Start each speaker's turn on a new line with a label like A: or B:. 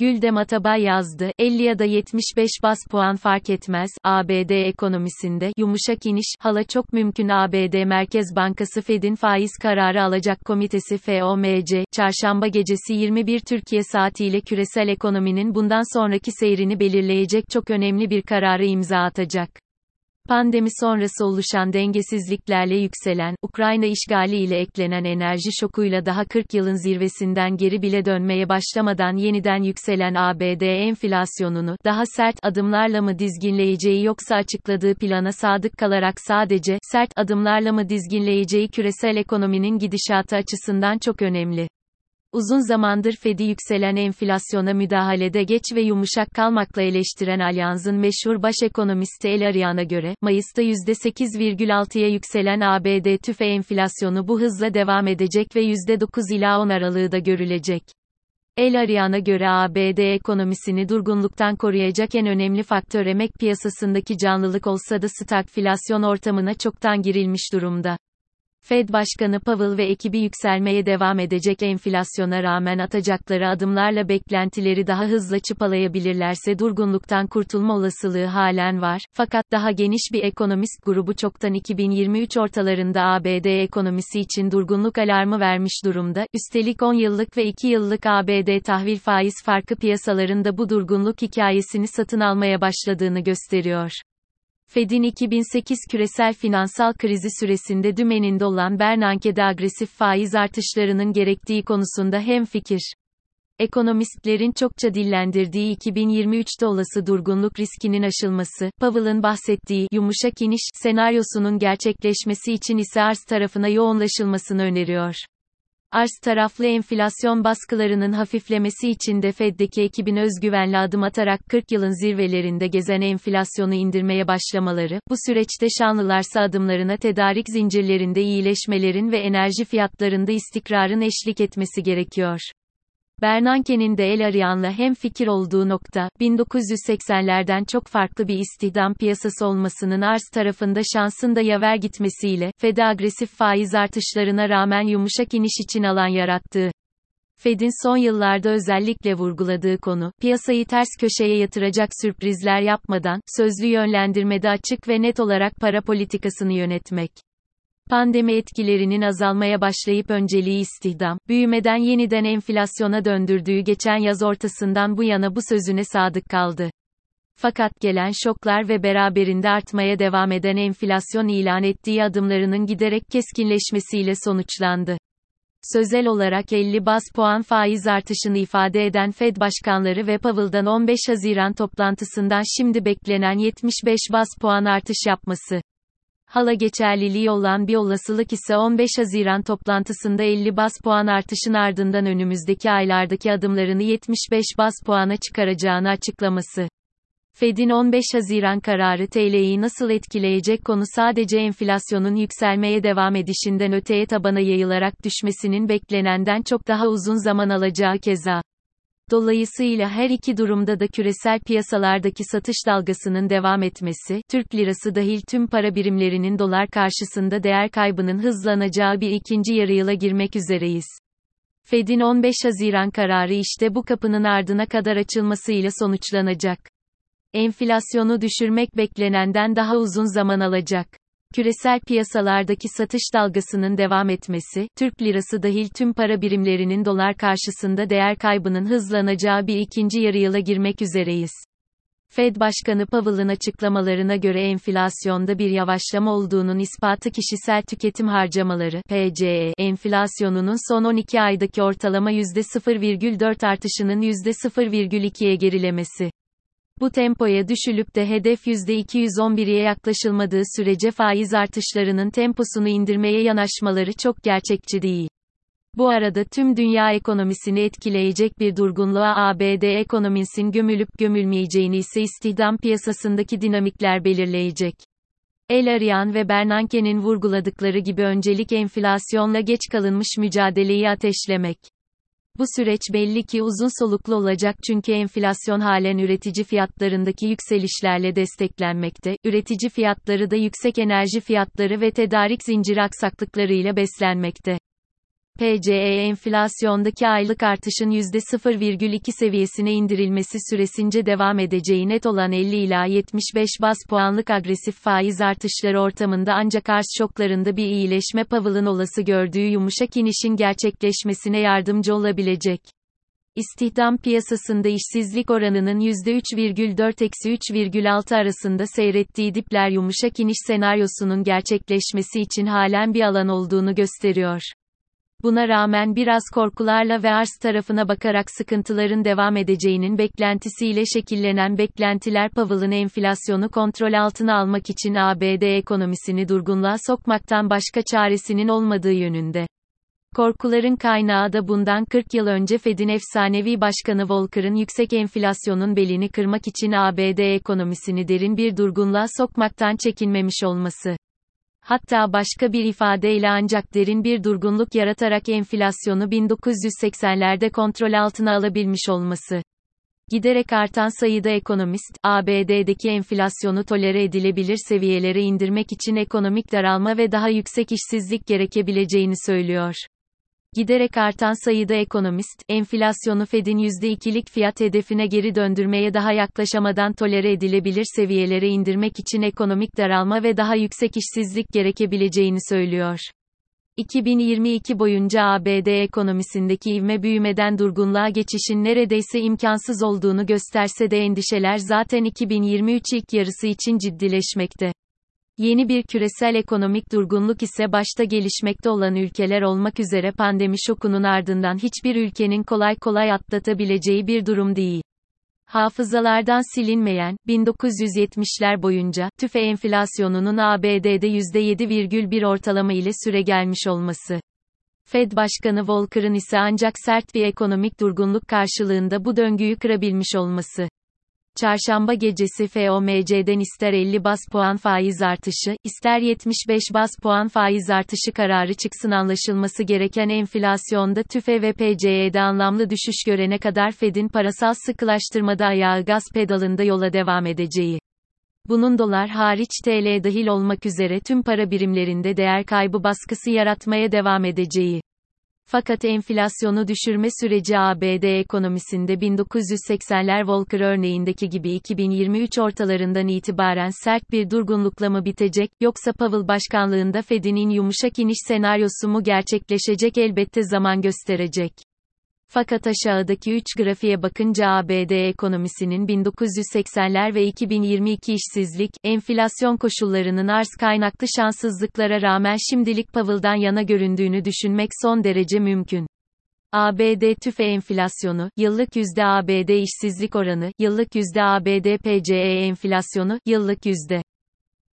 A: Güldem Atabay yazdı, 50 ya da 75 bas puan fark etmez, ABD ekonomisinde, yumuşak iniş, hala çok mümkün ABD Merkez Bankası Fed'in faiz kararı alacak komitesi FOMC, çarşamba gecesi 21 Türkiye saatiyle küresel ekonominin bundan sonraki seyrini belirleyecek çok önemli bir kararı imza atacak. Pandemi sonrası oluşan dengesizliklerle yükselen, Ukrayna işgali ile eklenen enerji şokuyla daha 40 yılın zirvesinden geri bile dönmeye başlamadan yeniden yükselen ABD enflasyonunu, daha sert adımlarla mı dizginleyeceği yoksa açıkladığı plana sadık kalarak sadece, sert adımlarla mı dizginleyeceği küresel ekonominin gidişatı açısından çok önemli. Uzun zamandır Fed'i yükselen enflasyona müdahalede geç ve yumuşak kalmakla eleştiren Alyans'ın meşhur baş ekonomisti El Arian'a göre, Mayıs'ta %8,6'ya yükselen ABD tüfe enflasyonu bu hızla devam edecek ve %9 ila 10 aralığı da görülecek. El Arian'a göre ABD ekonomisini durgunluktan koruyacak en önemli faktör emek piyasasındaki canlılık olsa da stagflasyon ortamına çoktan girilmiş durumda. Fed Başkanı Powell ve ekibi yükselmeye devam edecek enflasyona rağmen atacakları adımlarla beklentileri daha hızlı çıpalayabilirlerse durgunluktan kurtulma olasılığı halen var. Fakat daha geniş bir ekonomist grubu çoktan 2023 ortalarında ABD ekonomisi için durgunluk alarmı vermiş durumda. Üstelik 10 yıllık ve 2 yıllık ABD tahvil faiz farkı piyasalarında bu durgunluk hikayesini satın almaya başladığını gösteriyor. Fed'in 2008 küresel finansal krizi süresinde dümeninde olan Bernanke'de agresif faiz artışlarının gerektiği konusunda hem fikir. Ekonomistlerin çokça dillendirdiği 2023'te olası durgunluk riskinin aşılması, Powell'ın bahsettiği yumuşak iniş senaryosunun gerçekleşmesi için ise arz tarafına yoğunlaşılmasını öneriyor. Arz taraflı enflasyon baskılarının hafiflemesi için de Fed'deki ekibin özgüvenli adım atarak 40 yılın zirvelerinde gezen enflasyonu indirmeye başlamaları, bu süreçte şanlılarsa adımlarına tedarik zincirlerinde iyileşmelerin ve enerji fiyatlarında istikrarın eşlik etmesi gerekiyor. Bernanke'nin de el arayanla hem fikir olduğu nokta, 1980'lerden çok farklı bir istihdam piyasası olmasının arz tarafında şansın da yaver gitmesiyle, Fed agresif faiz artışlarına rağmen yumuşak iniş için alan yarattığı. Fed'in son yıllarda özellikle vurguladığı konu, piyasayı ters köşeye yatıracak sürprizler yapmadan, sözlü yönlendirmede açık ve net olarak para politikasını yönetmek. Pandemi etkilerinin azalmaya başlayıp önceliği istihdam, büyümeden yeniden enflasyona döndürdüğü geçen yaz ortasından bu yana bu sözüne sadık kaldı. Fakat gelen şoklar ve beraberinde artmaya devam eden enflasyon ilan ettiği adımlarının giderek keskinleşmesiyle sonuçlandı. Sözel olarak 50 bas puan faiz artışını ifade eden Fed başkanları ve Powell'dan 15 Haziran toplantısından şimdi beklenen 75 bas puan artış yapması. Hala geçerliliği olan bir olasılık ise 15 Haziran toplantısında 50 bas puan artışın ardından önümüzdeki aylardaki adımlarını 75 bas puana çıkaracağını açıklaması. Fed'in 15 Haziran kararı TL'yi nasıl etkileyecek konu sadece enflasyonun yükselmeye devam edişinden öteye tabana yayılarak düşmesinin beklenenden çok daha uzun zaman alacağı keza. Dolayısıyla her iki durumda da küresel piyasalardaki satış dalgasının devam etmesi, Türk lirası dahil tüm para birimlerinin dolar karşısında değer kaybının hızlanacağı bir ikinci yarıyıla girmek üzereyiz. Fed'in 15 Haziran kararı işte bu kapının ardına kadar açılmasıyla sonuçlanacak. Enflasyonu düşürmek beklenenden daha uzun zaman alacak. Küresel piyasalardaki satış dalgasının devam etmesi, Türk lirası dahil tüm para birimlerinin dolar karşısında değer kaybının hızlanacağı bir ikinci yarıyıla girmek üzereyiz. Fed Başkanı Powell'ın açıklamalarına göre enflasyonda bir yavaşlama olduğunun ispatı kişisel tüketim harcamaları PCE enflasyonunun son 12 aydaki ortalama %0,4 artışının %0,2'ye gerilemesi. Bu tempoya düşülüp de hedef %211'ye yaklaşılmadığı sürece faiz artışlarının temposunu indirmeye yanaşmaları çok gerçekçi değil. Bu arada tüm dünya ekonomisini etkileyecek bir durgunluğa ABD ekonomisinin gömülüp gömülmeyeceğini ise istihdam piyasasındaki dinamikler belirleyecek. El Arian ve Bernanke'nin vurguladıkları gibi öncelik enflasyonla geç kalınmış mücadeleyi ateşlemek. Bu süreç belli ki uzun soluklu olacak çünkü enflasyon halen üretici fiyatlarındaki yükselişlerle desteklenmekte, üretici fiyatları da yüksek enerji fiyatları ve tedarik zinciri aksaklıklarıyla beslenmekte. PCE enflasyondaki aylık artışın %0,2 seviyesine indirilmesi süresince devam edeceği net olan 50 ila 75 bas puanlık agresif faiz artışları ortamında ancak arz şoklarında bir iyileşme Powell'ın olası gördüğü yumuşak inişin gerçekleşmesine yardımcı olabilecek. İstihdam piyasasında işsizlik oranının %3,4-3,6 arasında seyrettiği dipler yumuşak iniş senaryosunun gerçekleşmesi için halen bir alan olduğunu gösteriyor. Buna rağmen biraz korkularla ve arz tarafına bakarak sıkıntıların devam edeceğinin beklentisiyle şekillenen beklentiler Powell'ın enflasyonu kontrol altına almak için ABD ekonomisini durgunluğa sokmaktan başka çaresinin olmadığı yönünde. Korkuların kaynağı da bundan 40 yıl önce Fed'in efsanevi başkanı Volcker'ın yüksek enflasyonun belini kırmak için ABD ekonomisini derin bir durgunluğa sokmaktan çekinmemiş olması. Hatta başka bir ifadeyle ancak derin bir durgunluk yaratarak enflasyonu 1980'lerde kontrol altına alabilmiş olması. Giderek artan sayıda ekonomist, ABD'deki enflasyonu tolere edilebilir seviyelere indirmek için ekonomik daralma ve daha yüksek işsizlik gerekebileceğini söylüyor. Giderek artan sayıda ekonomist, enflasyonu Fed'in %2'lik fiyat hedefine geri döndürmeye daha yaklaşamadan tolere edilebilir seviyelere indirmek için ekonomik daralma ve daha yüksek işsizlik gerekebileceğini söylüyor. 2022 boyunca ABD ekonomisindeki ivme büyümeden durgunluğa geçişin neredeyse imkansız olduğunu gösterse de endişeler zaten 2023 ilk yarısı için ciddileşmekte. Yeni bir küresel ekonomik durgunluk ise başta gelişmekte olan ülkeler olmak üzere pandemi şokunun ardından hiçbir ülkenin kolay kolay atlatabileceği bir durum değil. Hafızalardan silinmeyen, 1970'ler boyunca, tüfe enflasyonunun ABD'de %7,1 ortalama ile süre gelmiş olması. Fed Başkanı Volcker'ın ise ancak sert bir ekonomik durgunluk karşılığında bu döngüyü kırabilmiş olması. Çarşamba gecesi FOMC'den ister 50 bas puan faiz artışı, ister 75 bas puan faiz artışı kararı çıksın anlaşılması gereken enflasyonda tüfe ve PCE'de anlamlı düşüş görene kadar Fed'in parasal sıkılaştırmada ayağı gaz pedalında yola devam edeceği. Bunun dolar hariç TL dahil olmak üzere tüm para birimlerinde değer kaybı baskısı yaratmaya devam edeceği. Fakat enflasyonu düşürme süreci ABD ekonomisinde 1980'ler Volcker örneğindeki gibi 2023 ortalarından itibaren sert bir durgunlukla mı bitecek, yoksa Powell başkanlığında Fed'in yumuşak iniş senaryosu mu gerçekleşecek elbette zaman gösterecek. Fakat aşağıdaki 3 grafiğe bakınca ABD ekonomisinin 1980'ler ve 2022 işsizlik, enflasyon koşullarının arz kaynaklı şanssızlıklara rağmen şimdilik Powell'dan yana göründüğünü düşünmek son derece mümkün. ABD tüfe enflasyonu, yıllık yüzde ABD işsizlik oranı, yıllık yüzde ABD PCE enflasyonu, yıllık yüzde